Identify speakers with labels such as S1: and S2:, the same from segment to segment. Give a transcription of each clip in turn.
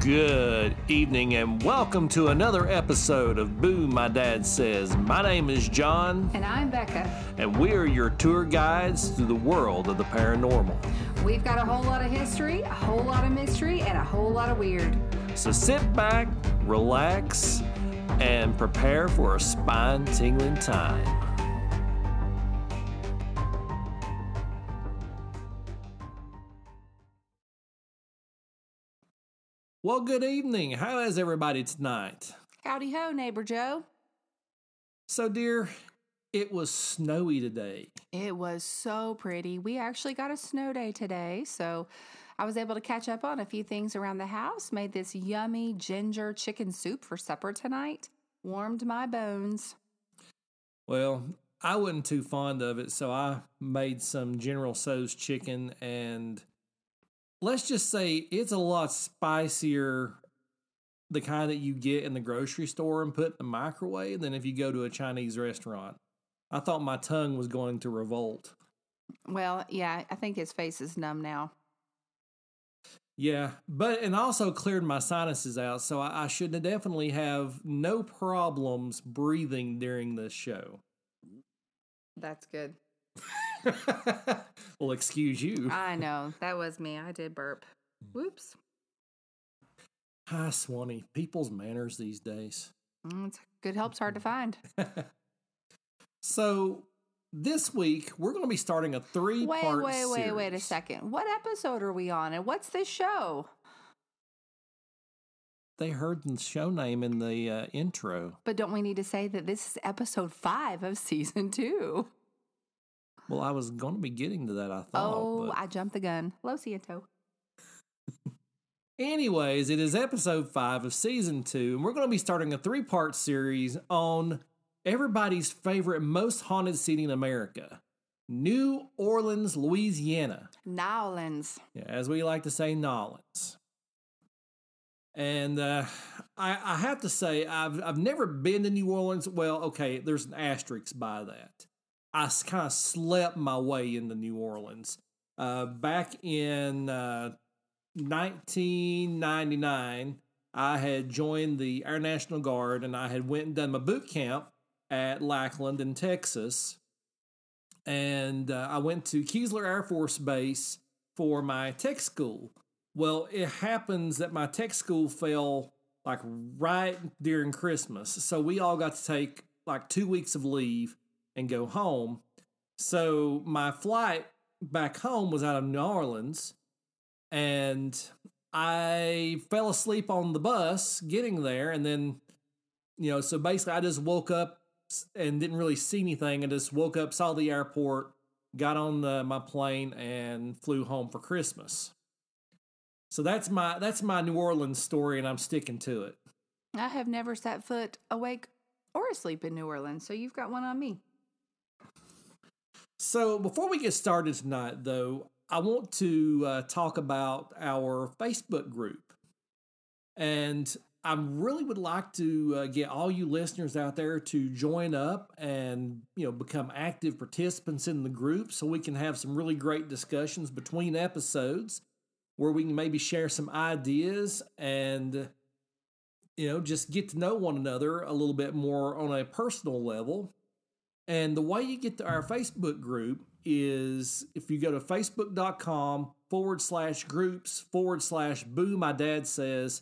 S1: Good evening and welcome to another episode of Boo My Dad Says. My name is John
S2: And I'm Becca.
S1: and we're your tour guides through the world of the paranormal.
S2: We've got a whole lot of history, a whole lot of mystery, and a whole lot of weird.
S1: So sit back, relax, and prepare for a spine tingling time. Well, good evening. How is everybody tonight?
S2: Howdy ho, neighbor Joe.
S1: So, dear, it was snowy today.
S2: It was so pretty. We actually got a snow day today, so I was able to catch up on a few things around the house. Made this yummy ginger chicken soup for supper tonight. Warmed my bones.
S1: Well, I wasn't too fond of it, so I made some General Tso's chicken, and let's just say it's a lot spicier, the kind that you get in the grocery store and put in the microwave, than if you go to a Chinese restaurant. I thought my tongue was going to revolt.
S2: Well, yeah, I think his face is numb now.
S1: Yeah, but and also cleared my sinuses out, so I, I should definitely have no problems breathing during this show.
S2: That's good.
S1: well, excuse you.
S2: I know. That was me. I did burp. Whoops.
S1: Hi, Swanee. People's manners these days.
S2: Mm, good help's hard to find.
S1: So, this week we're going to be starting a three
S2: Wait,
S1: part
S2: wait, wait, wait a second. What episode are we on and what's this show?
S1: They heard the show name in the uh, intro.
S2: But don't we need to say that this is episode five of season two?
S1: Well, I was going to be getting to that, I thought.
S2: Oh,
S1: but-
S2: I jumped the gun. Lo siento.
S1: Anyways, it is episode five of season two, and we're going to be starting a three part series on everybody's favorite, most haunted city in America New Orleans, Louisiana.
S2: Nowlands.
S1: Yeah, as we like to say, Nolans. And uh, I, I have to say, I've I've never been to New Orleans. Well, okay, there's an asterisk by that. I kind of slept my way into New Orleans. Uh, back in uh, 1999, I had joined the Air National Guard, and I had went and done my boot camp at Lackland in Texas. And uh, I went to Keesler Air Force Base for my tech school. Well, it happens that my tech school fell like right during Christmas. So we all got to take like two weeks of leave and go home. So my flight back home was out of New Orleans and I fell asleep on the bus getting there. And then, you know, so basically I just woke up and didn't really see anything. I just woke up, saw the airport, got on the, my plane, and flew home for Christmas. So that's my that's my New Orleans story, and I'm sticking to it.
S2: I have never set foot awake or asleep in New Orleans, so you've got one on me.
S1: So before we get started tonight, though, I want to uh, talk about our Facebook group, and I really would like to uh, get all you listeners out there to join up and you know become active participants in the group, so we can have some really great discussions between episodes, where we can maybe share some ideas and you know just get to know one another a little bit more on a personal level and the way you get to our Facebook group is if you go to facebook.com forward slash groups forward slash boo, my dad says,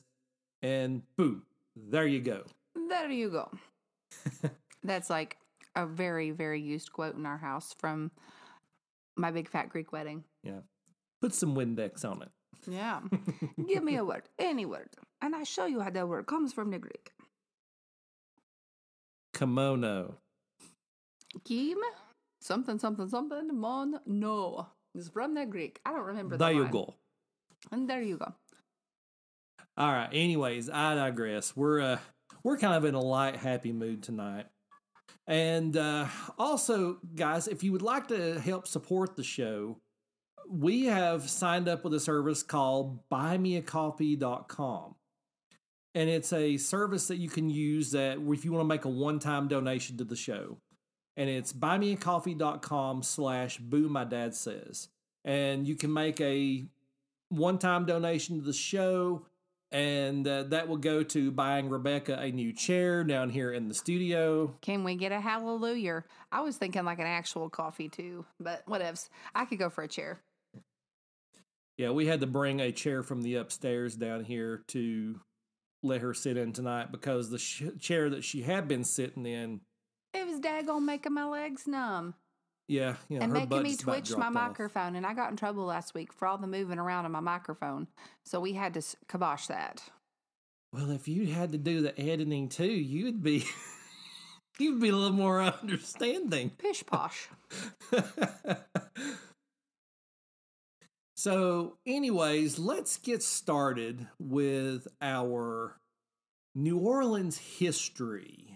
S1: and boo, there you go.
S2: There you go. That's like a very, very used quote in our house from my big fat Greek wedding.
S1: Yeah. Put some Windex on it.
S2: Yeah. Give me a word, any word, and I show you how that word comes from the Greek.
S1: Kimono.
S2: Kim, something, something, something, mon, no. It's from the Greek. I don't remember the
S1: There you
S2: line.
S1: go.
S2: And there you go.
S1: All right. Anyways, I digress. We're uh we're kind of in a light, happy mood tonight. And uh, also, guys, if you would like to help support the show, we have signed up with a service called buymeacoffee.com. And it's a service that you can use that if you want to make a one-time donation to the show. And it's buymeacoffee.com slash boo my dad says. And you can make a one-time donation to the show And uh, that will go to buying Rebecca a new chair down here in the studio.
S2: Can we get a hallelujah? I was thinking like an actual coffee too, but whatevs. I could go for a chair.
S1: Yeah, we had to bring a chair from the upstairs down here to let her sit in tonight because the sh- chair that she had been sitting in,
S2: It was daggone making my legs numb
S1: yeah, know,
S2: and making me twitch my
S1: off.
S2: microphone. And I got in trouble last week for all the moving around on my microphone. So we had to kibosh that.
S1: Well, if you had to do the editing too, you'd be you'd be a little more understanding.
S2: Pish posh.
S1: so, anyways, let's get started with our New Orleans history.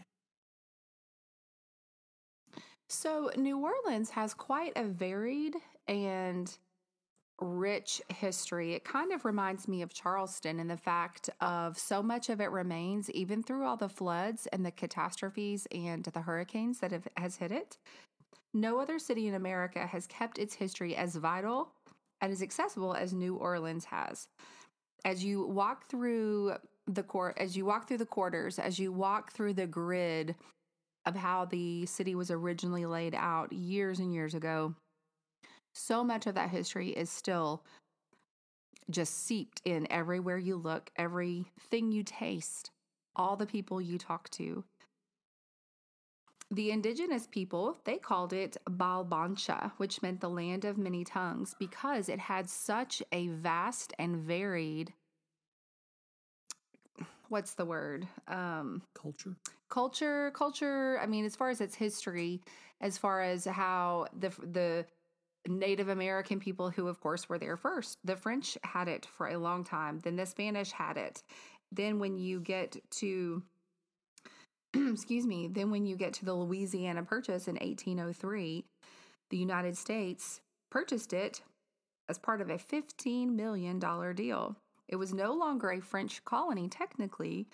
S2: So, New Orleans has quite a varied and rich history. It kind of reminds me of Charleston in the fact of so much of it remains even through all the floods and the catastrophes and the hurricanes that have has hit it. No other city in America has kept its history as vital and as accessible as New Orleans has. As you walk through the court, as you walk through the quarters, as you walk through the grid of how the city was originally laid out years and years ago, so much of that history is still just seeped in everywhere you look, everything you taste, all the people you talk to. The indigenous people, they called it Balbancha, which meant the land of many tongues, because it had such a vast and varied what's the word? Um
S1: Culture.
S2: culture culture i mean as far as its history as far as how the the native american people who of course were there first the french had it for a long time then the spanish had it then when you get to excuse me then when you get to the louisiana purchase in 1803 the united states purchased it as part of a 15 million dollar deal it was no longer a french colony technically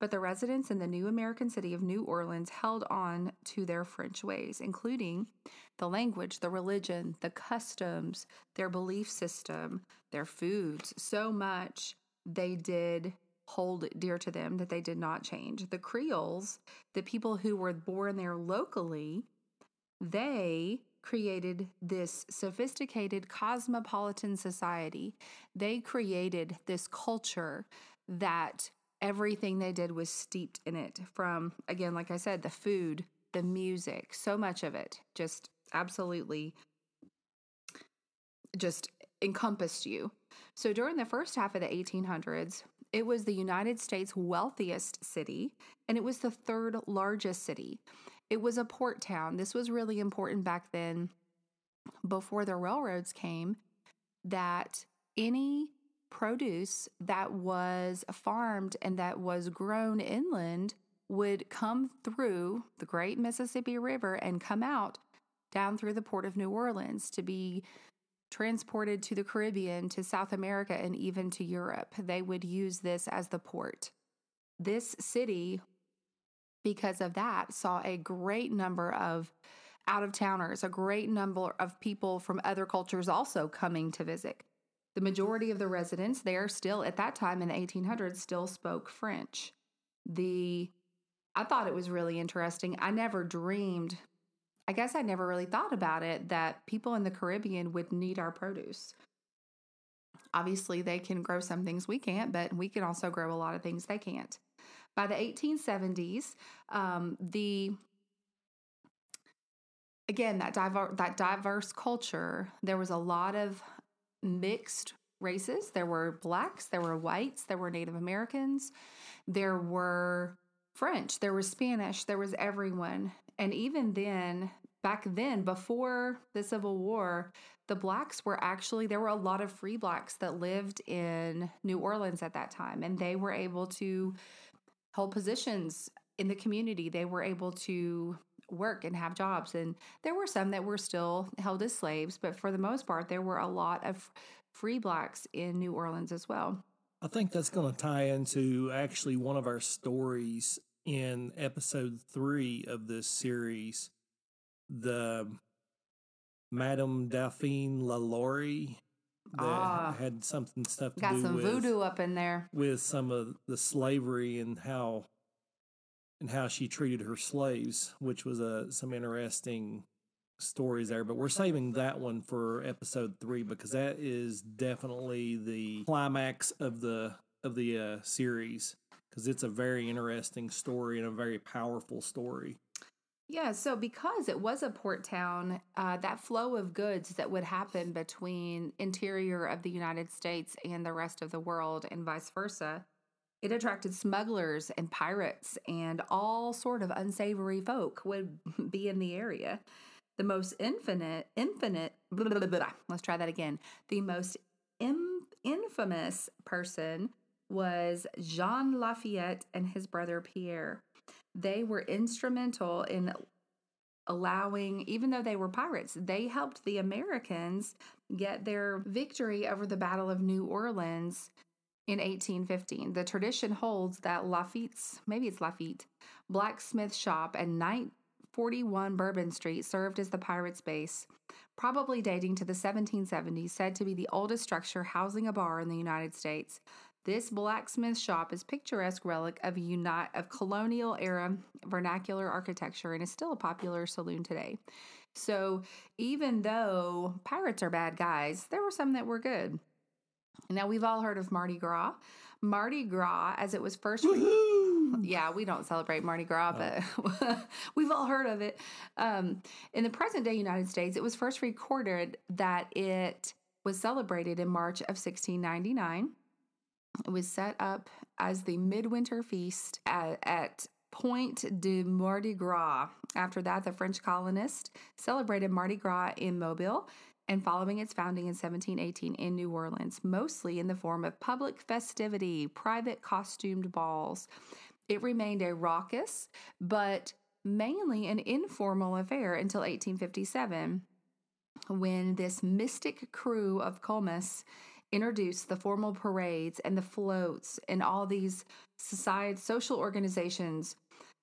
S2: but the residents in the new American city of New Orleans held on to their French ways, including the language, the religion, the customs, their belief system, their foods, so much they did hold dear to them that they did not change. The Creoles, the people who were born there locally, they created this sophisticated cosmopolitan society. They created this culture that everything they did was steeped in it from again like i said the food the music so much of it just absolutely just encompassed you so during the first half of the 1800s it was the united states wealthiest city and it was the third largest city it was a port town this was really important back then before the railroads came that any produce that was farmed and that was grown inland would come through the great Mississippi River and come out down through the port of New Orleans to be transported to the Caribbean, to South America, and even to Europe. They would use this as the port. This city, because of that, saw a great number of out of towners, a great number of people from other cultures also coming to visit. The majority of the residents there still at that time in the 1800s still spoke French. The I thought it was really interesting. I never dreamed I guess I never really thought about it that people in the Caribbean would need our produce. Obviously, they can grow some things we can't, but we can also grow a lot of things they can't. By the 1870s, um, the again that diverse that diverse culture, there was a lot of mixed races. There were blacks, there were whites, there were Native Americans, there were French, there was Spanish, there was everyone. And even then, back then, before the Civil War, the blacks were actually, there were a lot of free blacks that lived in New Orleans at that time, and they were able to hold positions in the community. They were able to work and have jobs. And there were some that were still held as slaves, but for the most part, there were a lot of free blacks in New Orleans as well.
S1: I think that's going to tie into actually one of our stories in episode three of this series. The Madame Dauphine Lalaurie that
S2: Ah.
S1: had something stuff to
S2: Got
S1: do
S2: some
S1: with
S2: voodoo up in there.
S1: with some of the slavery and how and how she treated her slaves, which was a some interesting stories there. But we're saving that one for episode three because that is definitely the climax of the of the uh, series because it's a very interesting story and a very powerful story.
S2: Yeah, so because it was a port town, uh, that flow of goods that would happen between interior of the United States and the rest of the world and vice versa, it attracted smugglers and pirates and all sort of unsavory folk would be in the area. The most infinite, infinite, blah, blah, blah, let's try that again. The most Im- infamous person was Jean Lafayette and his brother Pierre they were instrumental in allowing, even though they were pirates, they helped the Americans get their victory over the Battle of New Orleans in 1815. The tradition holds that Lafitte's, maybe it's Lafitte, blacksmith shop at 941 Bourbon Street served as the pirates' base, probably dating to the 1770s, said to be the oldest structure housing a bar in the United States. This blacksmith shop is picturesque relic of unite of colonial era vernacular architecture and is still a popular saloon today. So even though pirates are bad guys, there were some that were good. Now we've all heard of Mardi Gras. Mardi Gras, as it was first re- yeah, we don't celebrate Mardi Gras, but we've all heard of it. Um, in the present day United States, it was first recorded that it was celebrated in March of 1699. It was set up as the midwinter feast at, at Point de Mardi Gras. After that, the French colonists celebrated Mardi Gras in Mobile and following its founding in 1718 in New Orleans, mostly in the form of public festivity, private costumed balls. It remained a raucous, but mainly an informal affair until 1857, when this Mistick Krewe of Comus introduced the formal parades and the floats and all these society social organizations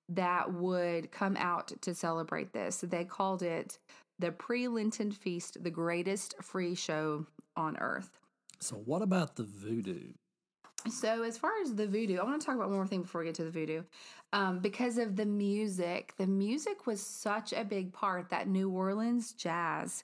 S2: that would come out to celebrate this. They called it the pre-Lenten feast, the greatest free show on earth.
S1: So what about the voodoo?
S2: So, as far as the voodoo, I want to talk about one more thing before we get to the voodoo. Um, because of the music, the music was such a big part that New Orleans jazz.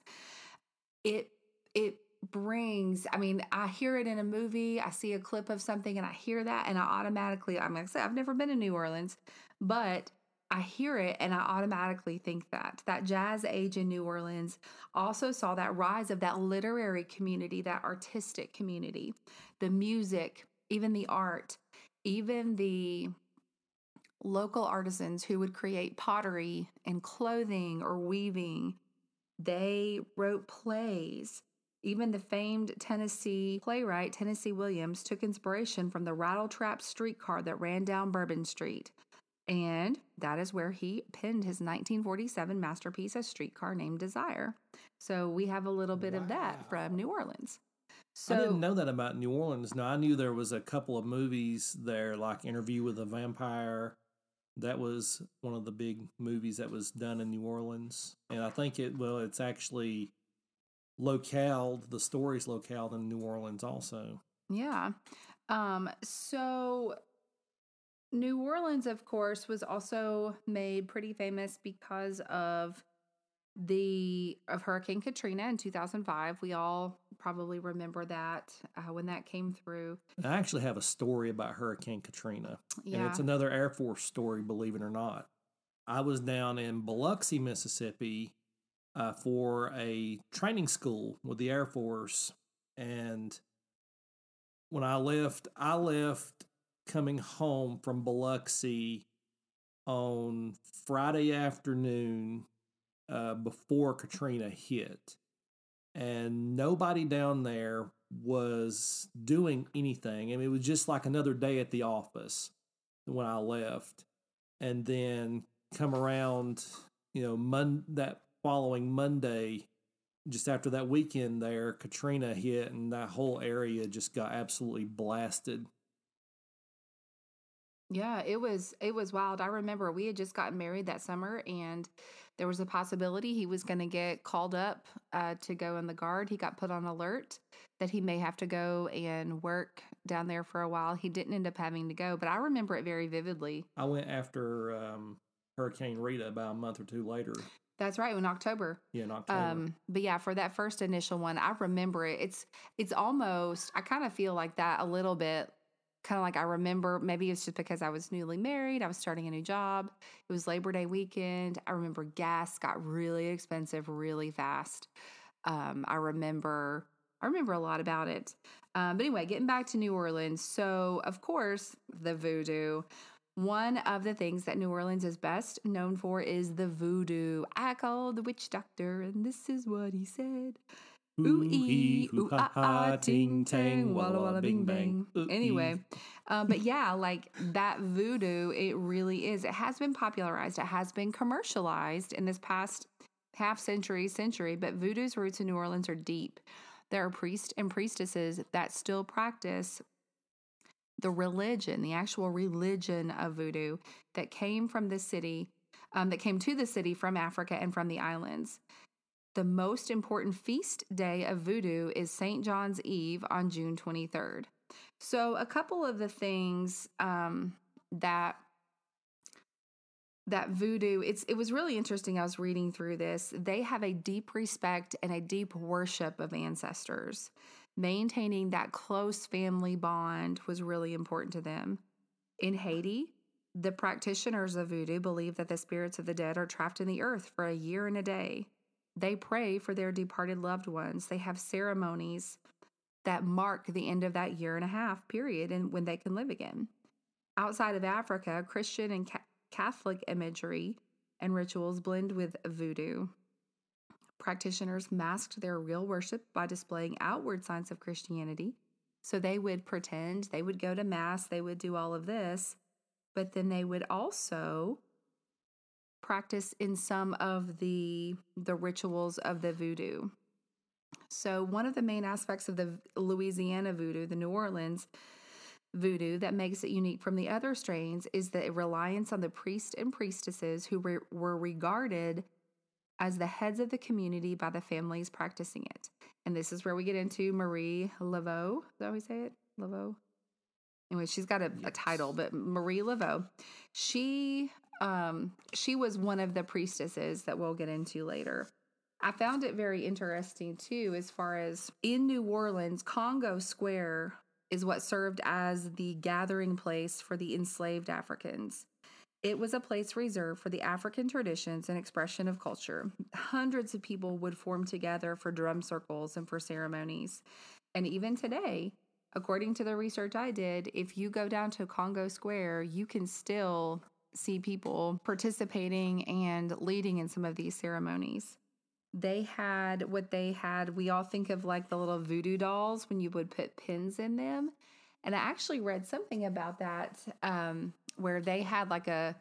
S2: It it brings. I mean, I hear it in a movie. I see a clip of something, and I hear that, and I automatically. I'm like, I've never been to New Orleans, but I hear it and I automatically think that that jazz age in New Orleans also saw that rise of that literary community, that artistic community, the music, even the art, even the local artisans who would create pottery and clothing or weaving. They wrote plays. Even the famed Tennessee playwright Tennessee Williams took inspiration from the rattletrap streetcar that ran down Bourbon Street. And that is where he penned his 1947 masterpiece, A Streetcar Named Desire. So we have a little bit of that from New Orleans. So
S1: I didn't know that about New Orleans. Now I knew there was a couple of movies there, like Interview with a Vampire. That was one of the big movies that was done in New Orleans, and I think it well, it's actually locale. The story's locale in New Orleans also.
S2: Yeah. Um, so New Orleans, of course, was also made pretty famous because of the of Hurricane Katrina in 2005. We all probably remember that uh, when that came through.
S1: I actually have a story about Hurricane Katrina, and it's another Air Force story, believe it or not. I was down in Biloxi, Mississippi, uh, for a training school with the Air Force, and when I left, I left coming home from Biloxi on Friday afternoon uh, before Katrina hit. And nobody down there was doing anything. I mean, it was just like another day at the office when I left. And then come around, you know, mon- that following Monday, just after that weekend there, Katrina hit and that whole area just got absolutely blasted.
S2: Yeah, it was it was wild. I remember we had just gotten married that summer and there was a possibility he was going to get called up uh, to go in the guard. He got put on alert that he may have to go and work down there for a while. He didn't end up having to go, but I remember it very vividly.
S1: I went after um, Hurricane Rita about a month or two later.
S2: That's right, in October.
S1: Yeah, in October.
S2: Um, but yeah, for that first initial one, I remember it. It's it's almost I kind of feel like that a little bit kind of like I remember maybe it's just because I was newly married, I was starting a new job. It was Labor Day weekend. I remember gas got really expensive really fast. Um, I remember I remember a lot about it. Um, but anyway, getting back to New Orleans. So, of course, the voodoo. One of the things that New Orleans is best known for is the voodoo. I called the witch doctor, and this is what he said. Ooh ee, ooh ah ah, ting tang, walla walla bing bang. Anyway, um, but yeah, like that voodoo, it really is. It has been popularized, it has been commercialized in this past half century, century, but voodoo's roots in New Orleans are deep. There are priests and priestesses that still practice the religion, the actual religion of voodoo that came from the city, um, that came to the city from Africa and from the islands. The most important feast day of voodoo is St. John's Eve on June 23rd. So, a couple of the things um, that that voodoo it's it was really interesting i was reading through this they have a deep respect and a deep worship of ancestors maintaining that close family bond was really important to them in haiti the practitioners of voodoo believe that the spirits of the dead are trapped in the earth for a year and a day they pray for their departed loved ones. They have ceremonies that mark the end of that year and a half period and when they can live again. Outside of Africa, Christian and Catholic imagery and rituals blend with voodoo. Practitioners masked their real worship by displaying outward signs of Christianity. So they would pretend, they would go to Mass, they would do all of this, but then they would also practice in some of the the rituals of the voodoo. So one of the main aspects of the Louisiana voodoo, the New Orleans voodoo that makes it unique from the other strains is the reliance on the priests and priestesses who re- were regarded as the heads of the community by the families practicing it. And this is where we get into Marie Laveau. Is that how we say it? Laveau? Anyway, she's got a, yes. a title, but Marie Laveau. She um, she was one of the priestesses that we'll get into later. I found it very interesting too, as far as in New Orleans, Congo Square is what served as the gathering place for the enslaved Africans. It was a place reserved for the African traditions and expression of culture. Hundreds of people would form together for drum circles and for ceremonies. And even today, according to the research I did, if you go down to Congo Square, you can still see people participating and leading in some of these ceremonies. They had what they had, we all think of like the little voodoo dolls when you would put pins in them. And I actually read something about that um, where they had like a,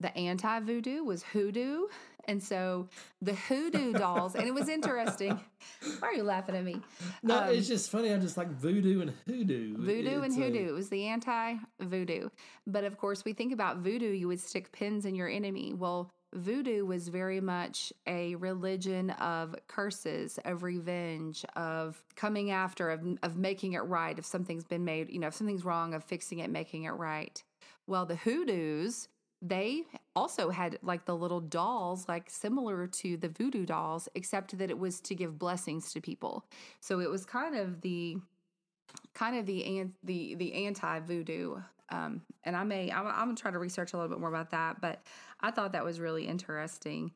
S2: the anti voodoo was hoodoo. And so the hoodoo dolls, and it was interesting. Why are you laughing at me?
S1: No, um, it's just funny. I'm just like voodoo and hoodoo.
S2: Voodoo it's and hoodoo. A... It was the anti voodoo. But of course, we think about voodoo, you would stick pins in your enemy. Well, voodoo was very much a religion of curses, of revenge, of coming after, of, of making it right. If something's been made, you know, if something's wrong, of fixing it, making it right. Well, the hoodoos they also had like the little dolls, like similar to the voodoo dolls, except that it was to give blessings to people. So it was kind of the kind of the the the anti voodoo. Um, and I may I'm, I'm, gonna try to research a little bit more about that, but I thought that was really interesting.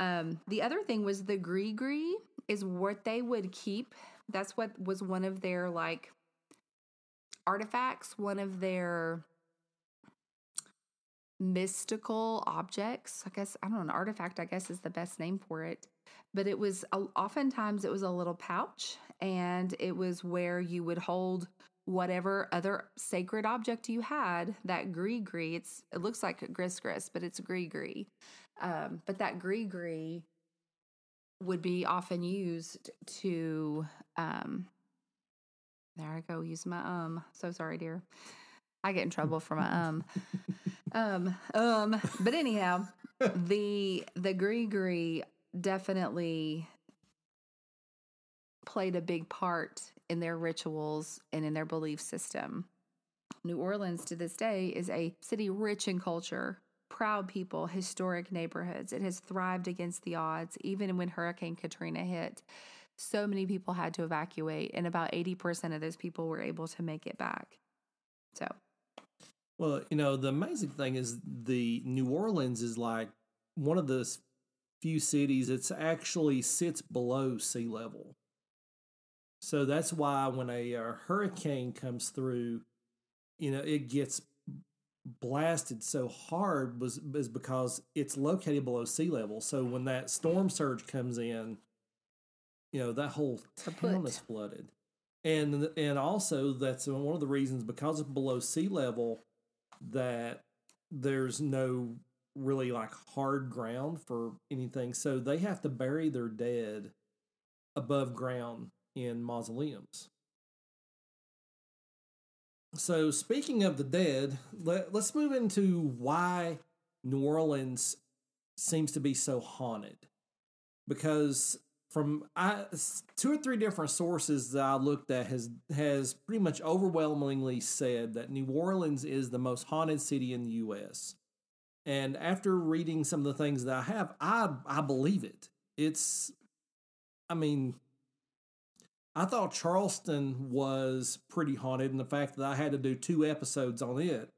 S2: Um, the other thing was the gris-gris is what they would keep. That's what was one of their like artifacts, one of their mystical objects. I guess, I don't know, an artifact, I guess is the best name for it. But it was oftentimes it was a little pouch and it was where you would hold whatever other sacred object you had that gris-gris it's it looks like gris gris but it's gree gree. um, but that gree gree would be often used to um, there i go use my um so sorry dear I get in trouble for my um. um, um, but anyhow, the the gree gree definitely played a big part in their rituals and in their belief system. New Orleans to this day is a city rich in culture, proud people, historic neighborhoods. It has thrived against the odds, even when Hurricane Katrina hit. So many people had to evacuate, and about 80% of those people were able to make it back. So,
S1: Well, you know, the amazing thing is the New Orleans is like one of the few cities that's actually sits below sea level. So that's why when a uh, hurricane comes through, you know, it gets blasted so hard was is because it's located below sea level. So when that storm surge comes in, you know, that whole town is flooded. And and also that's one of the reasons because it's below sea level that there's no really like hard ground for anything. So they have to bury their dead above ground in mausoleums. So speaking of the dead, let, let's move into why New Orleans seems to be so haunted. Because from I, two or three different sources that I looked at has has pretty much overwhelmingly said that New Orleans is the most haunted city in the U.S. And after reading some of the things that I have, I I believe it. It's, I mean, I thought Charleston was pretty haunted, and the fact that I had to do two episodes on it.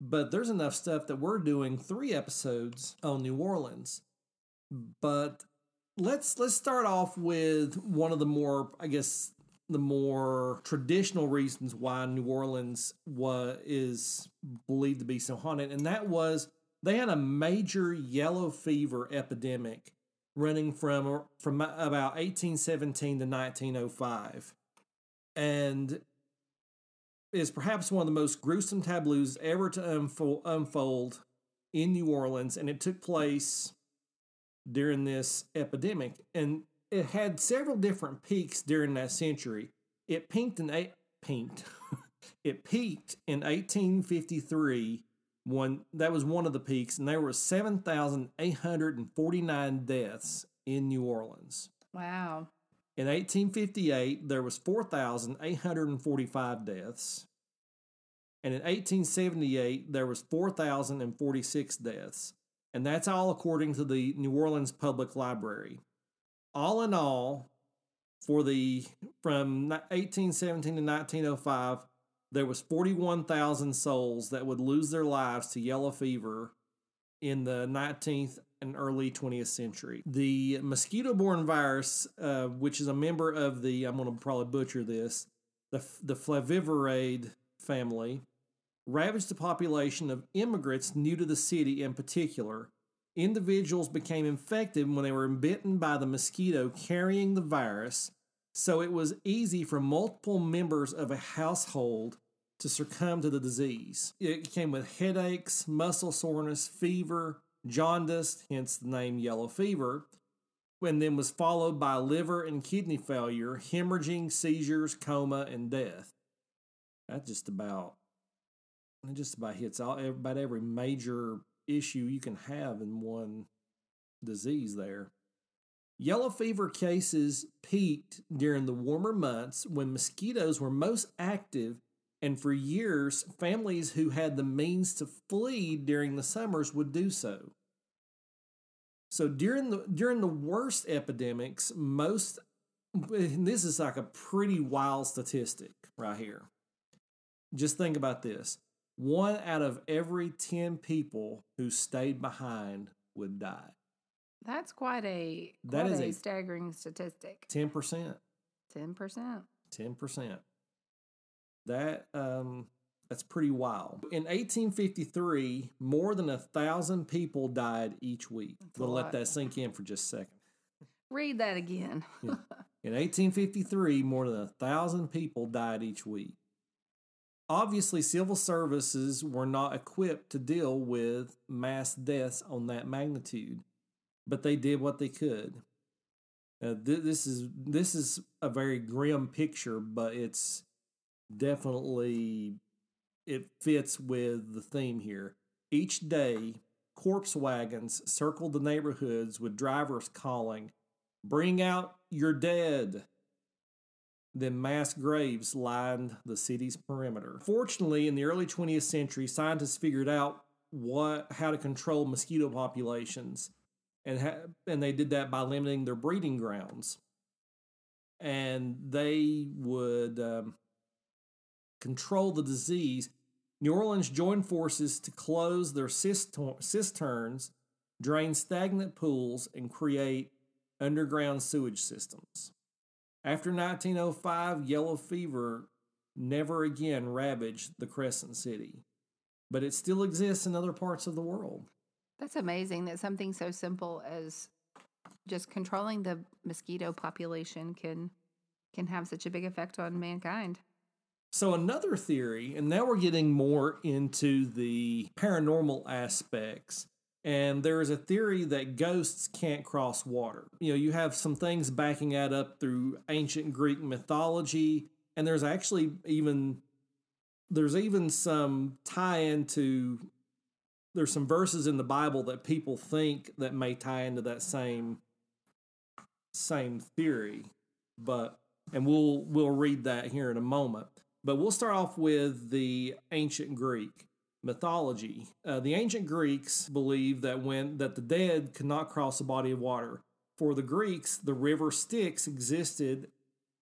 S1: But there's enough stuff that we're doing three episodes on New Orleans. But let's let's start off with one of the more, I guess, the more traditional reasons why New Orleans was is believed to be so haunted, and that was they had a major yellow fever epidemic running from from about 1817 to 1905 and is perhaps one of the most gruesome tableaus ever to unfold, unfold in New Orleans and it took place during this epidemic. And it had several different peaks during that century. It peaked in eight peaked. It peaked in 1853 one that was one of the peaks and there were 7849 deaths in new orleans
S2: wow.
S1: in 1858 there was 4845 deaths and in 1878 there was 4046 deaths and that's all according to the new orleans public library all in all for the from 1817 to 1905 there was 41,000 souls that would lose their lives to yellow fever in the 19th and early 20th century. The mosquito-borne virus, uh, which is a member of the, I'm going to probably butcher this, the, the Flaviviridae family, ravaged the population of immigrants new to the city in particular. Individuals became infected when they were bitten by the mosquito carrying the virus, so it was easy for multiple members of a household to succumb to the disease. It came with headaches, muscle soreness, fever, jaundice, hence the name yellow fever, and then was followed by liver and kidney failure, hemorrhaging, seizures, coma, and death. That just about it just about hits all about every major issue you can have in one disease there. Yellow fever cases peaked during the warmer months when mosquitoes were most active, and for years, families who had the means to flee during the summers would do so. So during the during the worst epidemics, most this is like a pretty wild statistic right here. Just think about this. One out of every 10 people who stayed behind would die.
S2: That's quite a
S1: That
S2: quite
S1: is
S2: a,
S1: a-
S2: staggering statistic.
S1: 10%.
S2: Ten percent.
S1: 10%. That um that's pretty wild. In 1853, more than a thousand people died each week.
S2: That's
S1: We'll let
S2: lot.
S1: that sink in for just a second.
S2: Read that again.
S1: In 1853, more than a thousand people died each week. Obviously, civil services were not equipped to deal with mass deaths on that magnitude, but they did what they could. Uh, th- this is this is a very grim picture, but it's definitely it fits with the theme here. Each day, corpse wagons circled the neighborhoods with drivers calling, Bring out your dead. Then mass graves lined the city's perimeter. Fortunately, in the early 20th century, scientists figured out what how to control mosquito populations, and ha- and they did that by limiting their breeding grounds. And they would um, control the disease. New Orleans joined forces to close their cisterns, drain stagnant pools, and create underground sewage systems. After 1905, yellow fever never again ravaged the Crescent City, but it still exists in other parts of the world.
S2: That's amazing that something so simple as just controlling the mosquito population can can have such a big effect on mankind.
S1: So another theory, and now we're getting more into the paranormal aspects. And there is a theory that ghosts can't cross water. You know, you have some things backing that up through ancient Greek mythology, and there's actually even there's even some tie into there's some verses in the Bible that people think that may tie into that same same theory. But and we'll we'll read that here in a moment. But we'll start off with the ancient Greek mythology. Uh, the ancient Greeks believed that when that the dead could not cross a body of water. For the Greeks, the river Styx existed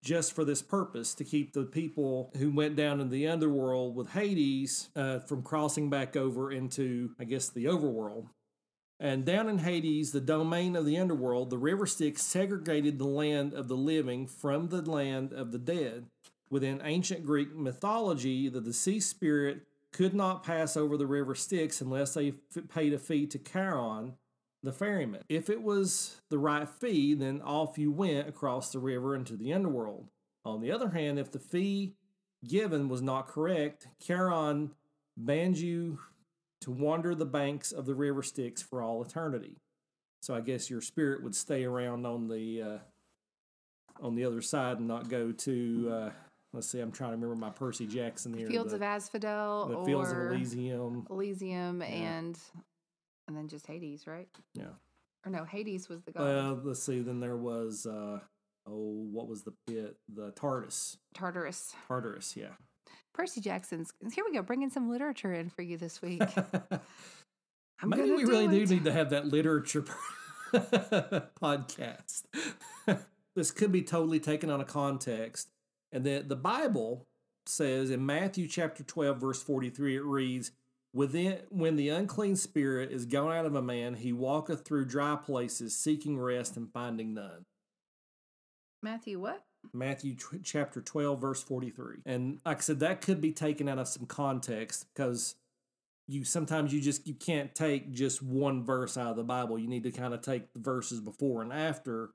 S1: just for this purpose to keep the people who went down in the underworld with Hades uh, from crossing back over into, I guess, the overworld. And down in Hades, the domain of the underworld, the river Styx segregated the land of the living from the land of the dead. Within ancient Greek mythology, the deceased spirit could not pass over the river Styx unless they f- paid a fee to Charon, the ferryman. If it was the right fee, then off you went across the river into the underworld. On the other hand, if the fee given was not correct, Charon banned you to wander the banks of the river Styx for all eternity. So I guess your spirit would stay around on the uh, on the other side and not go to uh, let's see, I'm trying to remember my Percy Jackson here.
S2: Fields the, of Asphodel
S1: the
S2: or
S1: Fields of Elysium.
S2: Elysium yeah. and and then just Hades, right?
S1: Yeah.
S2: Or no, Hades was the god.
S1: Well, let's see. Then there was uh oh, what was the pit? The Tartarus.
S2: Tartarus.
S1: Tartarus, yeah.
S2: Percy Jackson's. Here we go, bringing some literature in for you this week.
S1: Maybe we really it. do need to have that literature podcast. this could be totally taken on a context and the, the Bible says in Matthew chapter 12, verse 43, it reads, Within, when the unclean spirit is gone out of a man, he walketh through dry places, seeking rest and finding none.
S2: Matthew what?
S1: Matthew t- chapter 12, verse 43. And like I said, that could be taken out of some context because you sometimes you just you can't take just one verse out of the Bible. You need to kind of take the verses before and after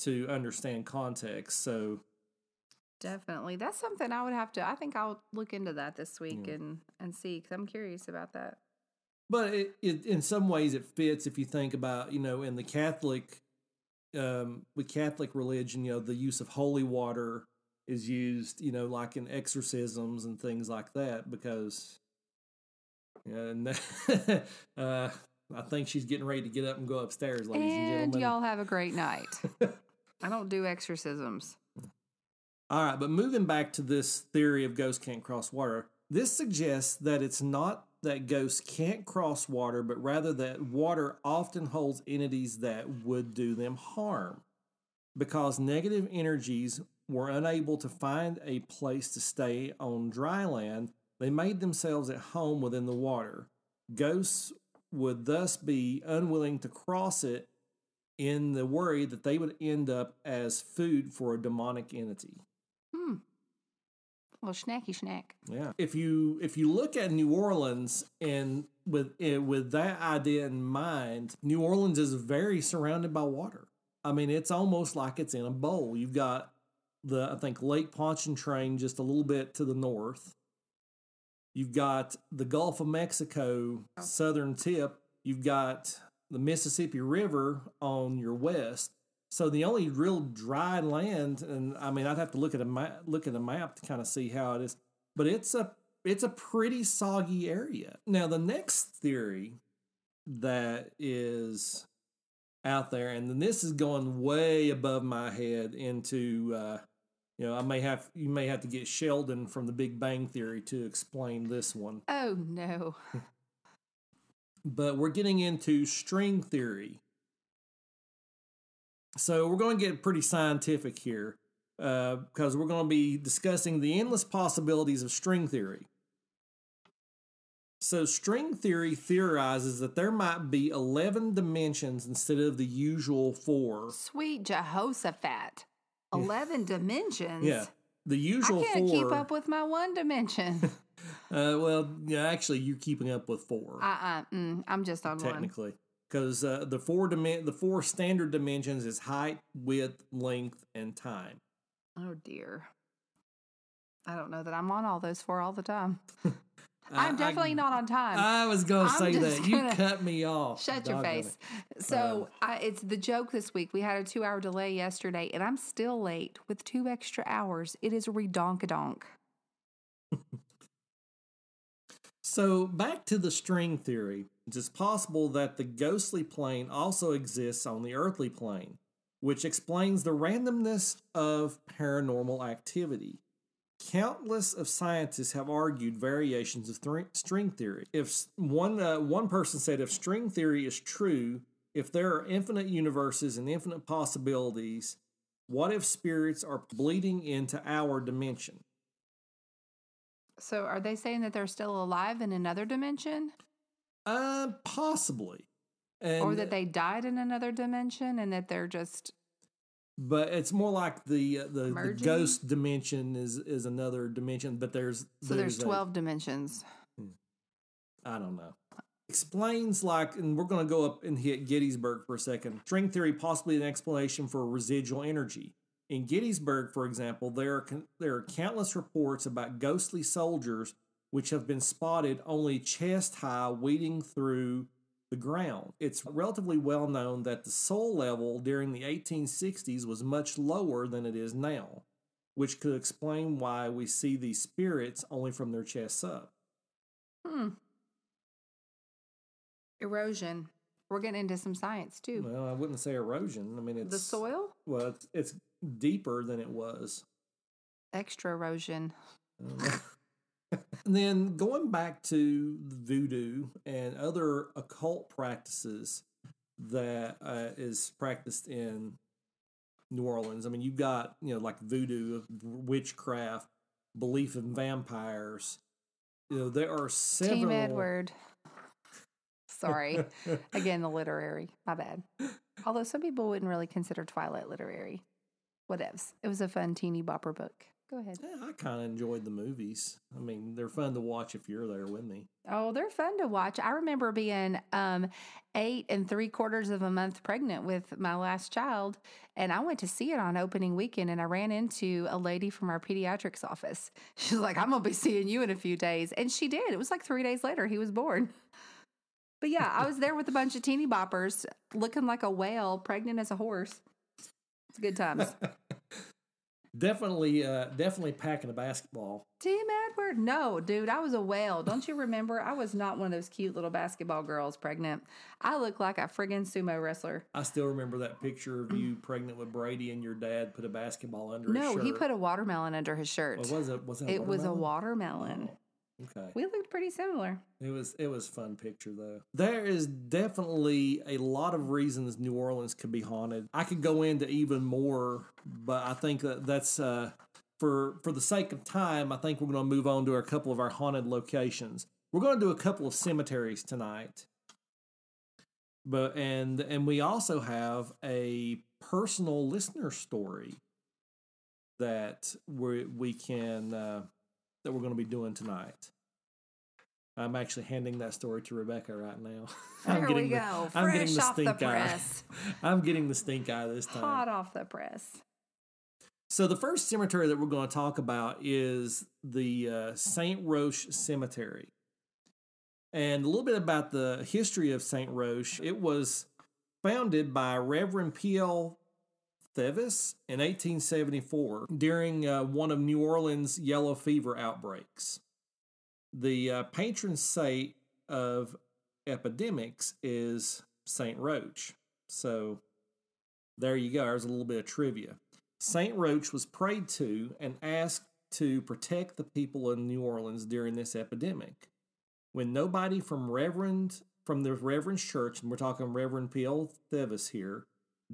S1: to understand context. So
S2: Definitely. That's something I would have to I think I'll look into that this week yeah. and and see cuz I'm curious about that.
S1: But it, it, in some ways it fits if you think about, you know, in the Catholic um with Catholic religion, you know, the use of holy water is used, you know, like in exorcisms and things like that because and uh I think she's getting ready to get up and go upstairs, ladies and, and gentlemen.
S2: y'all have a great night. I don't do exorcisms.
S1: All right, but moving back to this theory of ghosts can't cross water, this suggests that it's not that ghosts can't cross water, but rather that water often holds entities that would do them harm. Because negative energies were unable to find a place to stay on dry land, they made themselves at home within the water. Ghosts would thus be unwilling to cross it in the worry that they would end up as food for a demonic entity.
S2: Well, snacky snack.
S1: Yeah. If you if you look at New Orleans and with eh, with that idea in mind, New Orleans is very surrounded by water. I mean, it's almost like it's in a bowl. You've got the I think Lake Pontchartrain just a little bit to the north. You've got the Gulf of Mexico oh. southern tip. You've got the Mississippi River on your west. So the only real dry land, and I mean, I'd have to look at a map, look at a map to kind of see how it is, but it's a it's a pretty soggy area. Now, the next theory that is out there, and then this is going way above my head into, uh, you know, I may have you may have to get Sheldon from The Big Bang Theory to explain this one,
S2: Oh no.
S1: but we're getting into string theory. So we're going to get pretty scientific here because we're going to be discussing the endless possibilities of string theory. So, string theory theorizes that there might be 11 dimensions instead of the usual four.
S2: Sweet Jehoshaphat. 11 dimensions.
S1: Yeah. The usual
S2: I can't
S1: four.
S2: keep up with my one dimension.
S1: uh, well, yeah, actually, you're keeping up with four,
S2: uh uh mm, I'm just on one.
S1: technically. Because uh, the four dimen- the four standard dimensions is height, width, length, and time.
S2: Oh dear. I don't know that I'm on all those four all the time. I'm definitely
S1: I,
S2: not on time.
S1: I was going to say that. You cut me off.
S2: Shut your face. So I, it's the joke this week. We had a two hour delay yesterday, and I'm still late with two extra hours. It is redonkadonk.
S1: So back to the string theory. It's possible that the ghostly plane also exists on the earthly plane, which explains the randomness of paranormal activity. Countless of scientists have argued variations of thre- string theory. If one uh, one person said if string theory is true, if there are infinite universes and infinite possibilities, what if spirits are bleeding into our dimension?
S2: So are they saying that they're still alive in another dimension?
S1: Uh, possibly. And,
S2: or that they died in another dimension and that they're just
S1: but it's more like the uh, the, the ghost dimension is is another dimension. But there's
S2: so there's,
S1: a-
S2: 12 dimensions.
S1: I don't know. Explains like, and we're going to go up and hit Gettysburg for a second. String theory possibly an explanation for residual energy. In Gettysburg, for example, there are there are countless reports about ghostly soldiers which have been spotted only chest high, weeding through the ground. It's relatively well known that the soil level during the 1860s was much lower than it is now, which could explain why we see these spirits only from their chests up.
S2: Hmm. Erosion. We're getting into some science too.
S1: Well, I wouldn't say erosion. I mean, it's
S2: the soil?
S1: Well, it's, it's deeper than it was.
S2: Extra erosion.
S1: and then going back to voodoo and other occult practices that uh, is practiced in New Orleans. I mean, you've got you know like voodoo, witchcraft, belief in vampires. You know, there are several.
S2: Team Edward. Sorry. Again, the literary. My bad. Although some people wouldn't really consider Twilight literary. Whatevs. It was a fun teeny bopper book. Go ahead.
S1: Yeah, I kind of enjoyed the movies. I mean, they're fun to watch if you're there with me.
S2: Oh, they're fun to watch. I remember being um, eight and three quarters of a month pregnant with my last child, and I went to see it on opening weekend. And I ran into a lady from our pediatrics office. She's like, "I'm gonna be seeing you in a few days," and she did. It was like three days later he was born. But yeah, I was there with a bunch of teeny boppers, looking like a whale, pregnant as a horse. It's good times.
S1: Definitely, uh, definitely packing a basketball.
S2: Team Edward? No, dude, I was a whale. Don't you remember? I was not one of those cute little basketball girls pregnant. I look like a friggin' sumo wrestler.
S1: I still remember that picture of you pregnant with Brady and your dad put a basketball under his
S2: No, he put a watermelon under his shirt.
S1: What was it? Was it?
S2: it was a
S1: watermelon? Okay.
S2: We looked pretty similar.
S1: It was it was fun picture though. There is definitely a lot of reasons New Orleans could be haunted. I could go into even more, but I think that that's uh, for for the sake of time. I think we're going to move on to a couple of our haunted locations. We're going to do a couple of cemeteries tonight, but and and we also have a personal listener story that we we can uh, that we're going to be doing tonight. I'm actually handing that story to Rebecca right now. I'm
S2: There
S1: getting
S2: we
S1: the-
S2: go.
S1: I'm
S2: Fresh
S1: getting the
S2: off the
S1: stink eye.
S2: press.
S1: I'm getting the stink eye this time.
S2: Hot off the press.
S1: So the first cemetery that we're going to talk about is the uh, Saint Roch Cemetery, and a little bit about the history of Saint Roch. It was founded by Reverend P.L. Thevis in 1874 during uh, one of New Orleans yellow fever outbreaks. The uh, patron saint of epidemics is Saint Roch. So there you go. There's a little bit of trivia. Saint Roch was prayed to and asked to protect the people in New Orleans during this epidemic. When nobody from Reverend from the Reverend's church, and we're talking Reverend P.L. Thevis here,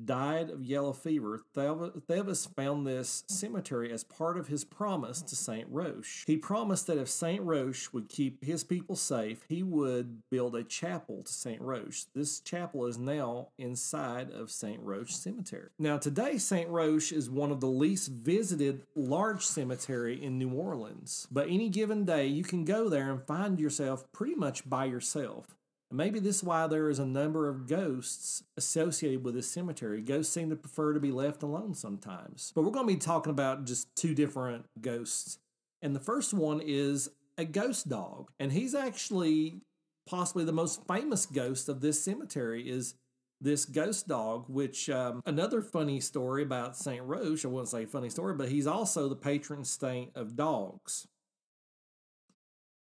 S1: died of yellow fever, Thevis found this hmm. cemetery as part of his promise to St. Roch. He promised that if St. Roch would keep his people safe, he would build a chapel to St. Roch. This chapel is now inside of St. Roch Cemetery. Now, today, St. Roch is one of the least visited large cemetery in New Orleans, but any given day, you can go there and find yourself pretty much by yourself. Maybe this is why there is a number of ghosts associated with this cemetery. Ghosts seem to prefer to be left alone sometimes. But we're going to be talking about just two different ghosts. And the first one is a ghost dog. And he's actually possibly the most famous ghost of this cemetery is this ghost dog, which um, another funny story about St. Roch, I wouldn't say funny story, but he's also the patron saint of dogs.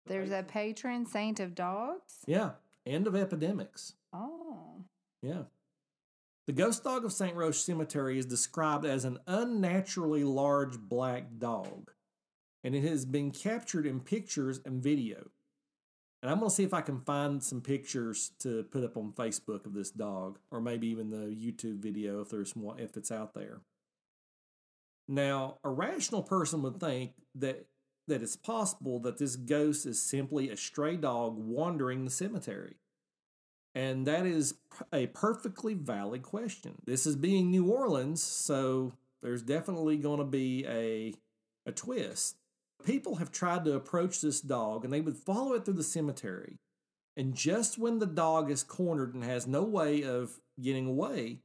S2: There's a patron saint of dogs?
S1: Yeah. End of epidemics.
S2: Oh.
S1: Yeah. The ghost dog of St. Roch Cemetery is described as an unnaturally large black dog, and it has been captured in pictures and video. And I'm going to see if I can find some pictures to put up on Facebook of this dog, or maybe even the YouTube video if there's one, if it's out there. Now, a rational person would think that that it's possible that this ghost is simply a stray dog wandering the cemetery? And that is a perfectly valid question. This is being New Orleans, so there's definitely going to be a, a twist. People have tried to approach this dog and they would follow it through the cemetery. And just when the dog is cornered and has no way of getting away,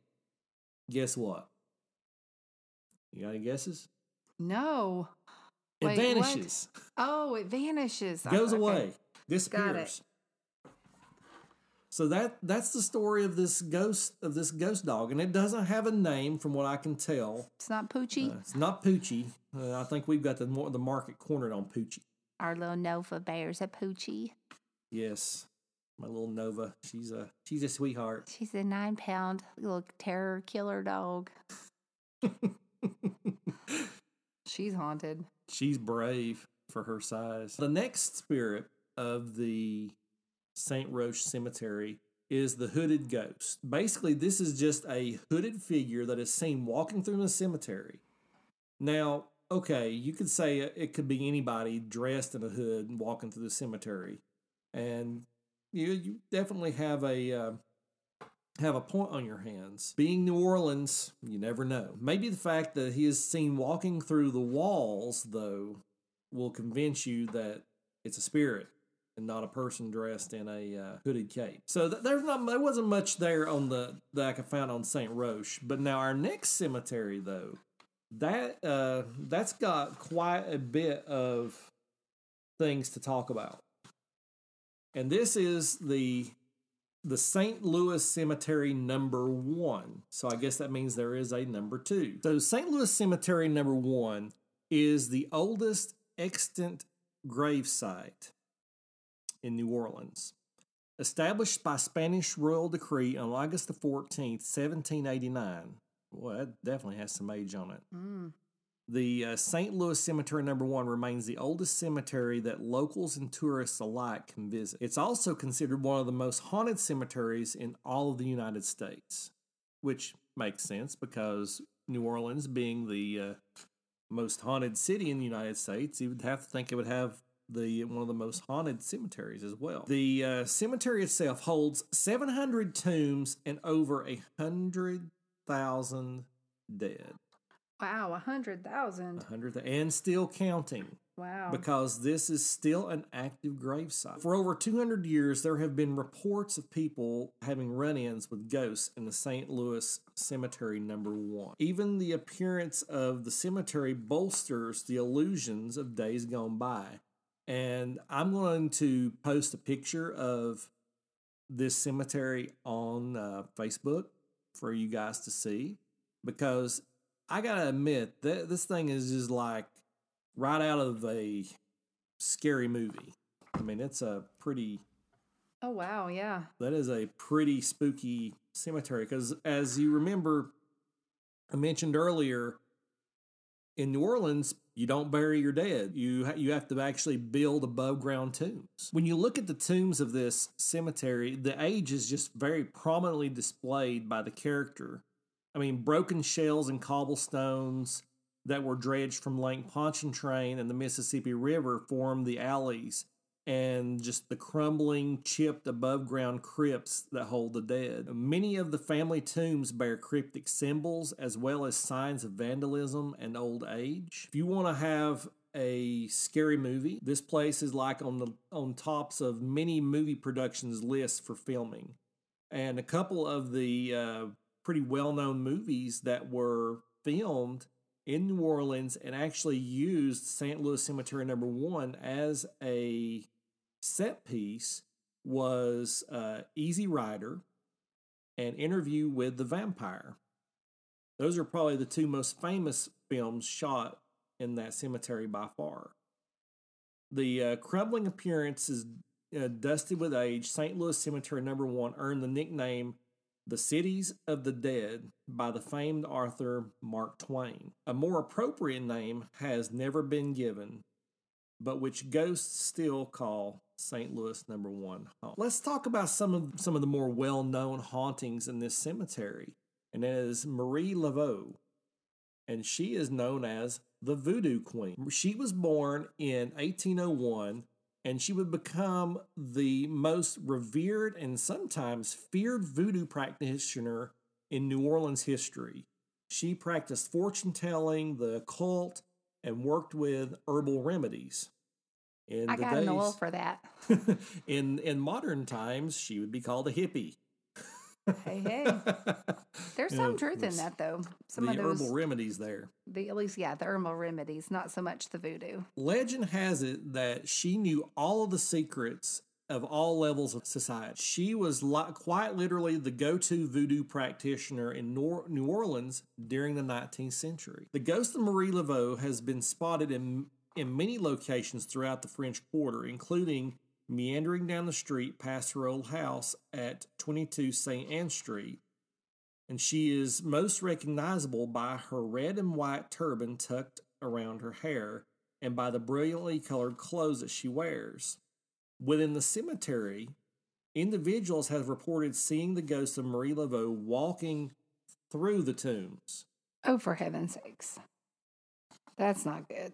S1: guess what? You got any guesses?
S2: No.
S1: It Wait, vanishes.
S2: What? Oh, it vanishes.
S1: Goes okay. away. Disappears. So that that's the story of this ghost of this ghost dog, and it doesn't have a name from what I can tell.
S2: It's not Poochie.
S1: Uh, it's not Poochie. Uh, I think we've got the the market cornered on Poochie.
S2: Our little Nova bear's a Poochie.
S1: Yes, my little Nova. She's a she's a sweetheart.
S2: She's a nine pound little terror killer dog. she's haunted.
S1: She's brave for her size. The next spirit of the St. Roch Cemetery is the hooded ghost. Basically, this is just a hooded figure that is seen walking through the cemetery. Now, okay, you could say it could be anybody dressed in a hood and walking through the cemetery, and you you definitely have a uh, have a point on your hands. Being New Orleans, you never know. Maybe the fact that he is seen walking through the walls, though, will convince you that it's a spirit and not a person dressed in a uh, hooded cape. So th- there's not there wasn't much there on the that I could find on Saint Roch. But now our next cemetery, though, that uh, that's got quite a bit of things to talk about. And this is the the St. Louis Cemetery number one. So I guess that means there is a number two. So St. Louis Cemetery number one is the oldest extant gravesite in New Orleans. Established by Spanish royal decree on August the 14th, 1789. Well, that definitely has some age on it. Mm. The uh, St. Louis Cemetery Number One remains the oldest cemetery that locals and tourists alike can visit. It's also considered one of the most haunted cemeteries in all of the United States, which makes sense because New Orleans, being the uh, most haunted city in the United States, you would have to think it would have the one of the most haunted cemeteries as well. The uh, cemetery itself holds 700 tombs and over a hundred thousand dead.
S2: Wow, a hundred thousand.
S1: A hundred and still counting.
S2: Wow.
S1: Because this is still an active gravesite. For over 200 years, there have been reports of people having run ins with ghosts in the St. Louis Cemetery number one. Even the appearance of the cemetery bolsters the illusions of days gone by. And I'm going to post a picture of this cemetery on uh, Facebook for you guys to see because I gotta admit that this thing is just like right out of a scary movie. I mean, it's a pretty
S2: Oh wow, yeah.
S1: that is a pretty spooky cemetery because as you remember i mentioned earlier in new orleans you don't bury your dead you ha- you have to actually build above ground tombs when you look at the tombs of this cemetery the age is just very prominently displayed by the character i mean broken shells and cobblestones that were dredged from lake pontchartrain and the mississippi river form the alleys and just the crumbling, chipped above ground crypts that hold the dead. Many of the family tombs bear cryptic symbols as well as signs of vandalism and old age. If you want to have a scary movie, this place is like on the on tops of many movie productions lists for filming. And a couple of the uh, pretty well-known movies that were filmed in New Orleans and actually used St. Louis Cemetery number 1 as a set piece was uh, Easy Rider and Interview with the Vampire. Those are probably the two most famous films shot in that cemetery by far. The uh, crumbling appearance is uh, dusted with age. St. Louis Cemetery number one earned the nickname the Cities of the Dead by the famed author Mark Twain. A more appropriate name has never been given, but which ghosts still call St. Louis number one home. Let's talk about some of some of the more well-known hauntings in this cemetery, and that is Marie Laveau, and she is known as the Voodoo Queen. She was born in 1801, and she would become the most revered and sometimes feared voodoo practitioner in New Orleans history. She practiced fortune telling, the occult, and worked with herbal remedies. In
S2: I got an oil for that.
S1: in in modern times, she would be called a hippie.
S2: Hey, hey. There's some
S1: know,
S2: truth in that though. Some of those
S1: herbal remedies there.
S2: the at least yeah, the herbal remedies, not so much the voodoo.
S1: Legend has it that she knew all of the secrets of all levels of society. She was li- quite literally the go to voodoo practitioner in Nor- New Orleans during the 19th century. The ghost of Marie Laveau has been spotted in, in many locations throughout the French Quarter, including meandering down the street past her old house at 22 St. Anne Street. And she is most recognizable by her red and white turban tucked around her hair and by the brilliantly colored clothes that she wears. Within the cemetery, individuals have reported seeing the ghost of Marie Laveau walking through the tombs.
S2: Oh, for heaven's sakes. That's not good.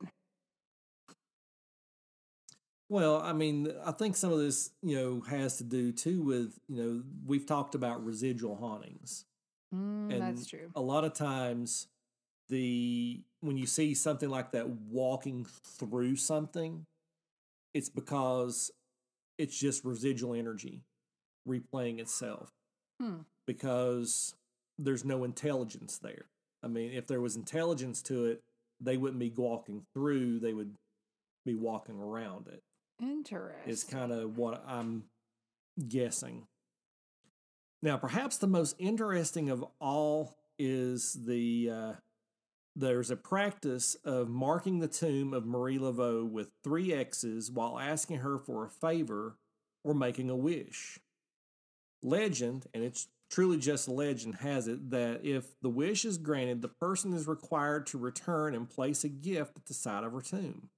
S1: Well, I mean, I think some of this, you know, has to do too with, you know, we've talked about residual hauntings.
S2: Mm,
S1: And
S2: that's true.
S1: A lot of times the when you see something like that walking through something, it's because it's just residual energy replaying itself.
S2: Hmm.
S1: Because there's no intelligence there. I mean, if there was intelligence to it, they wouldn't be walking through, they would be walking around it
S2: Interesting.
S1: is kind of what I'm guessing. Now, perhaps the most interesting of all is the uh, there's a practice of marking the tomb of Marie Laveau with three X's while asking her for a favor or making a wish. Legend, and it's truly just legend, has it that if the wish is granted, the person is required to return and place a gift at the side of her tomb.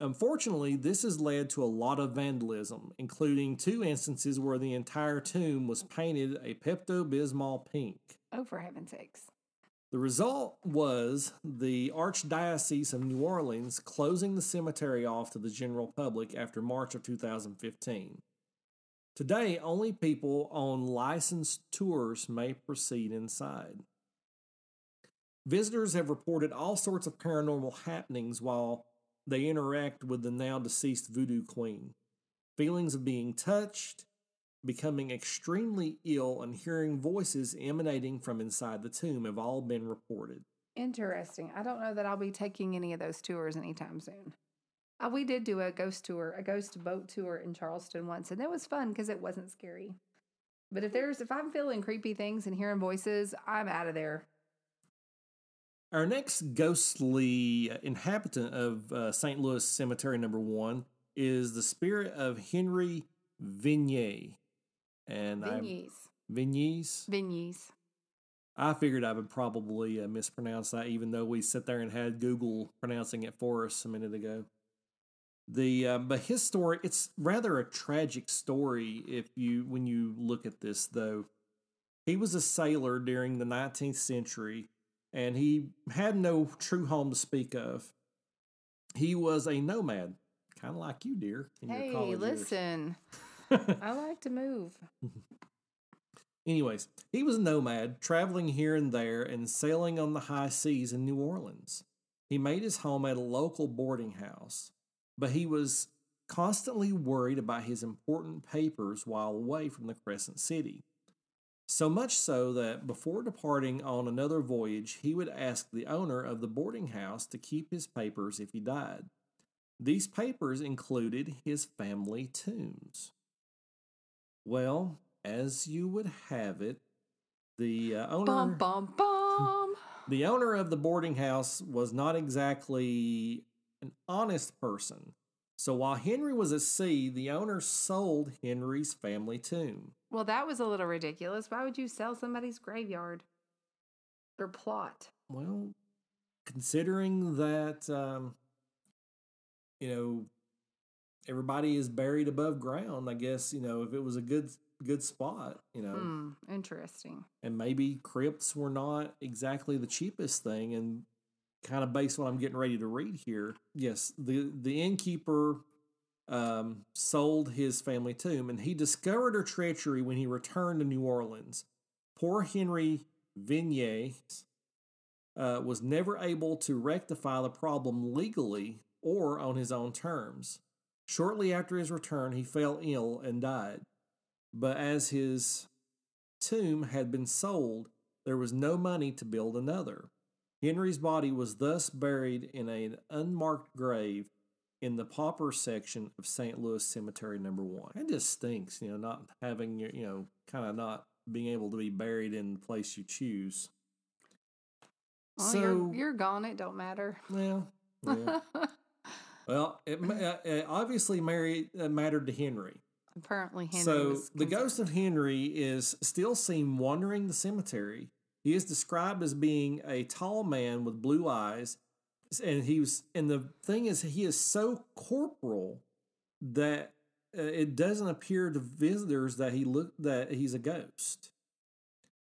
S1: Unfortunately, this has led to a lot of vandalism, including two instances where the entire tomb was painted a Pepto Bismol pink.
S2: oh, for heaven's sakes.
S1: The result was the Archdiocese of New Orleans closing the cemetery off to the general public after March of 2015. Today, only people on licensed tours may proceed inside. Visitors have reported all sorts of paranormal happenings while they interact with the now deceased voodoo queen. Feelings of being touched, becoming extremely ill, and hearing voices emanating from inside the tomb have all been reported.
S2: Interesting. I don't know that I'll be taking any of those tours anytime soon. Uh, we did do a ghost tour, a ghost boat tour in Charleston once, and it was fun because it wasn't scary. But if there's if I'm feeling creepy things and hearing voices, I'm out of there.
S1: Our next ghostly inhabitant of uh, St. Louis Cemetery number one is the spirit of Henry Vignier. And
S2: Vignes.
S1: Vignes.
S2: Vignes.
S1: I figured I would probably uh, mispronounce that, even though we sat there and had Google pronouncing it for us a minute ago. The uh, but his story it's rather a tragic story if you when you look at this though. He was a sailor during the 19th century, and he had no true home to speak of. He was a nomad, kind of like you, dear.
S2: Hey, listen. I like to move.
S1: Anyways, he was a nomad, traveling here and there and sailing on the high seas in New Orleans. He made his home at a local boarding house, but he was constantly worried about his important papers while away from the Crescent City. So much so that before departing on another voyage, he would ask the owner of the boarding house to keep his papers if he died. These papers included his family tombs. Well, as you would have it, the uh, owner
S2: Bum, bum, bum.
S1: the owner of the boarding house was not exactly an honest person. So while Henry was at sea, the owner sold Henry's family tomb.
S2: Well, that was a little ridiculous. Why would you sell somebody's graveyard or plot?
S1: Well, considering that, um, you know, everybody is buried above ground, I guess you know if it was a good good spot, you know,
S2: Hmm, interesting.
S1: and maybe crypts were not exactly the cheapest thing and kind of based on what I'm getting ready to read here. Yes, the the innkeeper um, sold his family tomb and he discovered her treachery when he returned to New Orleans. Poor Henry Vignier uh, was never able to rectify the problem legally or on his own terms. Shortly after his return, he fell ill and died. But as his tomb had been sold, there was no money to build another. Henry's body was thus buried in an unmarked grave in the pauper section of St. Louis Cemetery Number One. It just stinks, you know, not having your, you know, kind of not being able to be buried in the place you choose.
S2: Well,
S1: so,
S2: you're, you're gone. It don't matter.
S1: well, yeah. well, it, uh, obviously married, uh, mattered to Henry.
S2: Apparently, Henry
S1: so the ghost of Henry is still seen wandering the cemetery. He is described as being a tall man with blue eyes, and he was. And the thing is, he is so corporal that uh, it doesn't appear to visitors that he look that he's a ghost.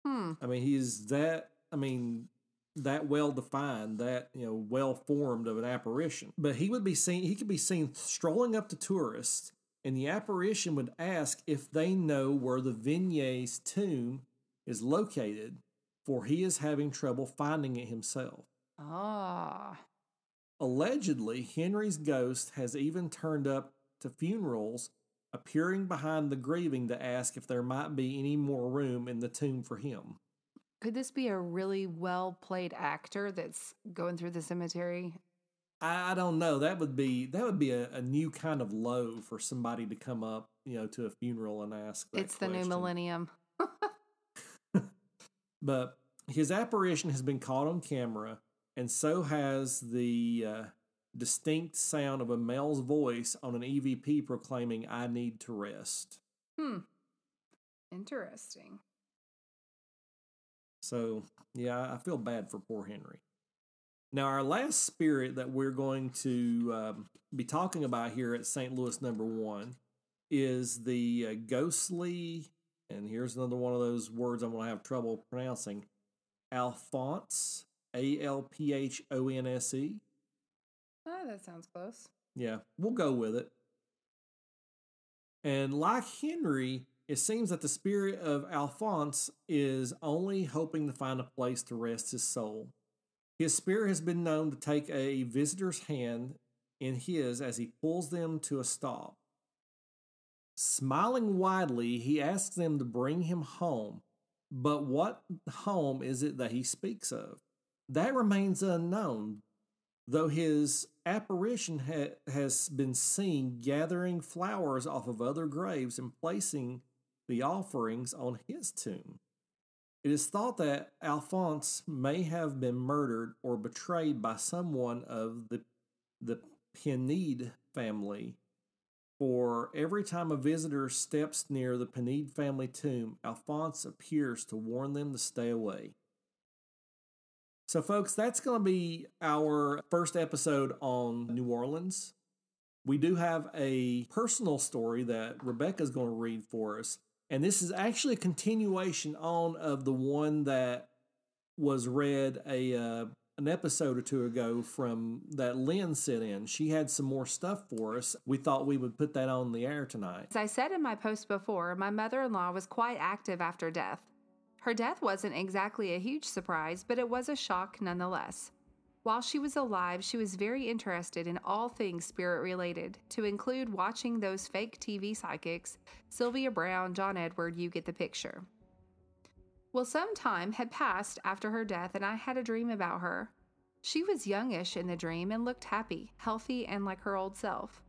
S2: Hmm.
S1: I mean, he's that. I mean, that well defined, that you know, well formed of an apparition. But he would be seen. He could be seen strolling up to tourists, and the apparition would ask if they know where the Vignier's tomb is located, for he is having trouble finding it himself.
S2: Ah.
S1: Allegedly, Henry's ghost has even turned up to funerals, appearing behind the grieving to ask if there might be any more room in the tomb for him.
S2: Could this be a really well played actor that's going through the cemetery?
S1: I, don't know. That would be that would be a, a new kind of low for somebody to come up, you know, to a funeral and ask. That
S2: it's the new millennium.
S1: But his apparition has been caught on camera, and so has the uh, distinct sound of a male's voice on an EVP proclaiming, "I need to rest."
S2: Hmm. Interesting.
S1: So, yeah, I feel bad for poor Henry. Now, our last spirit that we're going to um, be talking about here at St. Louis number one is the uh, ghostly, and here's another one of those words I'm going to have trouble pronouncing Alphonse, A L P H O N S E.
S2: Oh, that sounds close.
S1: Yeah, we'll go with it. And like Henry, it seems that the spirit of Alphonse is only hoping to find a place to rest his soul. His spirit has been known to take a visitor's hand in his as he pulls them to a stop. Smiling widely, he asks them to bring him home. But what home is it that he speaks of? That remains unknown, though his apparition ha- has been seen gathering flowers off of other graves and placing the offerings on his tomb. It is thought that Alphonse may have been murdered or betrayed by someone of the, the family For every time a visitor steps near the Pinead family tomb, Alphonse appears to warn them to stay away. So, folks, that's going to be our first episode on New Orleans. We do have a personal story that Rebecca is going to read for us. And this is actually a continuation on of the one that was read a uh, an episode or two ago from that Lynn sent in. She had some more stuff for us. We thought we would put that on the air tonight.
S2: As I said in my post before, my mother in law was quite active after death. Her death wasn't exactly a huge surprise, but it was a shock nonetheless. While she was alive, she was very interested in all things spirit related, to include watching those fake TV psychics, Sylvia Browne, John Edward, you get the picture. Well, some time had passed after her death, and I had a dream about her. She was youngish in the dream and looked happy, healthy, and like her old self.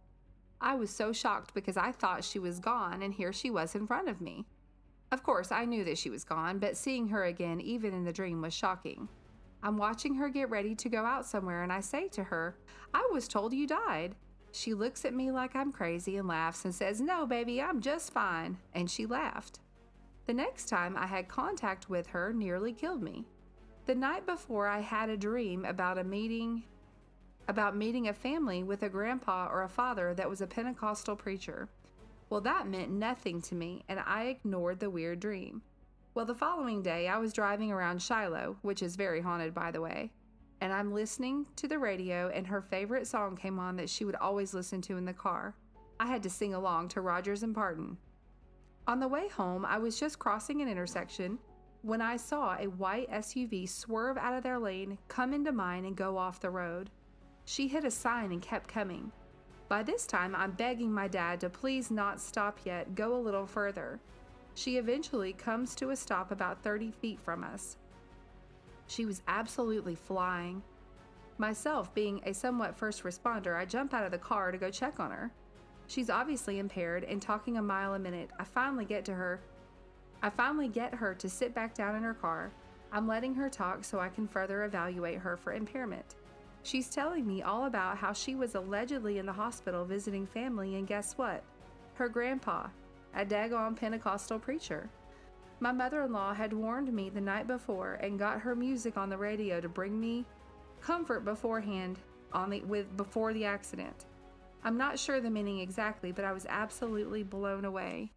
S2: I was so shocked because I thought she was gone, and here she was in front of me. Of course, I knew that she was gone, but seeing her again, even in the dream, was shocking. I'm watching her get ready to go out somewhere, and I say to her, I was told you died. She looks at me like I'm crazy and laughs and says, No, baby, I'm just fine. And she laughed. The next time I had contact with her nearly killed me. The night before I had a dream about a meeting about meeting a family with a grandpa or a father that was a Pentecostal preacher. Well, that meant nothing to me, and I ignored the weird dream. Well, the following day, I was driving around Shiloh, which is very haunted, by the way, and I'm listening to the radio, and her favorite song came on that she would always listen to in the car. I had to sing along to Rogers and Parton. On the way home, I was just crossing an intersection when I saw a white SUV swerve out of their lane, come into mine, and go off the road. She hit a sign and kept coming. By this time, I'm begging my dad to please not stop yet, go a little further. She eventually comes to a stop about 30 feet from us. She was absolutely flying. Myself, being a somewhat first responder, I jump out of the car to go check on her. She's obviously impaired and talking a mile a minute. I finally get to her. I finally get her to sit back down in her car. I'm letting her talk so I can further evaluate her for impairment. She's telling me all about how she was allegedly in the hospital visiting family, and guess what? Her grandpa, a daggone Pentecostal preacher. My mother in law had warned me the night before and got her music on the radio to bring me comfort beforehand on the with before the accident. I'm not sure the meaning exactly, but I was absolutely blown away.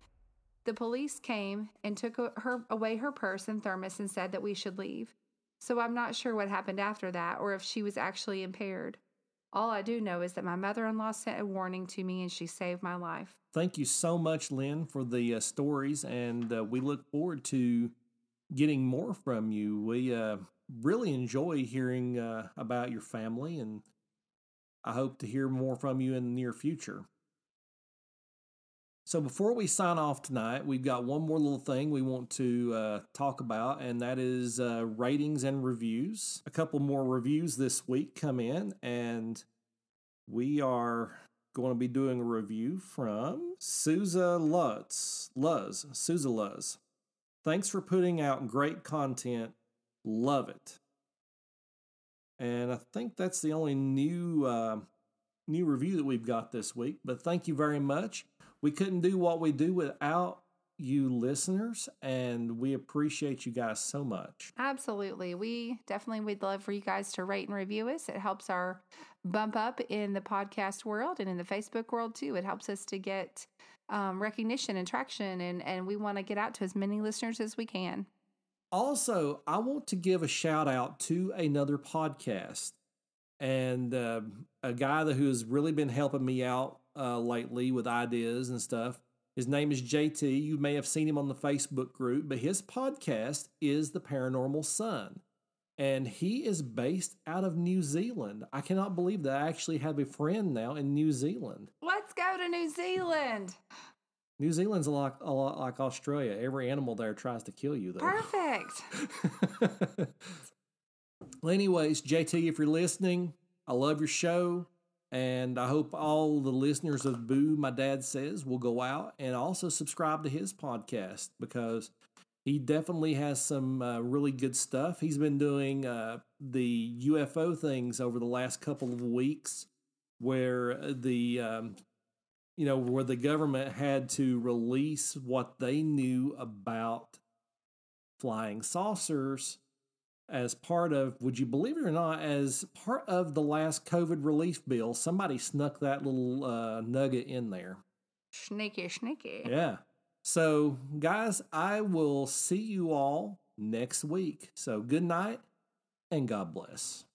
S2: The police came and took her away her purse and thermos and said that we should leave. So I'm not sure what happened after that or if she was actually impaired. All I do know is that my mother in law sent a warning to me and she saved my life.
S1: Thank you so much, Lynn, for the uh, stories, and uh, we look forward to getting more from you. We uh, really enjoy hearing uh, about your family and I hope to hear more from you in the near future. So, before we sign off tonight, we've got one more little thing we want to uh, talk about, and that is uh, ratings and reviews. A couple more reviews this week come in, and we are going to be doing a review from Souza Lutz. Luz. Souza Luz. Thanks for putting out great content. Love it and I think that's the only new uh, new review that we've got this week. But thank you very much. We couldn't do what we do without you listeners, and we appreciate you guys so much.
S2: Absolutely, we definitely would love for you guys to rate and review us. It helps our bump up in the podcast world and in the Facebook world too. It helps us to get um, recognition and traction, and and we want to get out to as many listeners as we can.
S1: Also, I want to give a shout out to another podcast and uh, a guy that who has really been helping me out uh, lately with ideas and stuff. His name is JT. You may have seen him on the Facebook group, but his podcast is The Paranormal Son. And he is based out of New Zealand. I cannot believe that I actually have a friend now in New Zealand.
S2: Let's go to New Zealand.
S1: New Zealand's a lot, a lot like Australia. Every animal there tries to kill you, though.
S2: Perfect.
S1: well, anyways, JT, if you're listening, I love your show. And I hope all the listeners of Boo, my dad says, will go out and also subscribe to his podcast because he definitely has some uh, really good stuff. He's been doing uh, the UFO things over the last couple of weeks where the um, you know, where the government had to release what they knew about flying saucers as part of, would you believe it or not, as part of the last COVID relief bill, somebody snuck that little uh, nugget in there.
S2: Sneaky, sneaky.
S1: Yeah. So, guys, I will see you all next week. So, good night and God bless.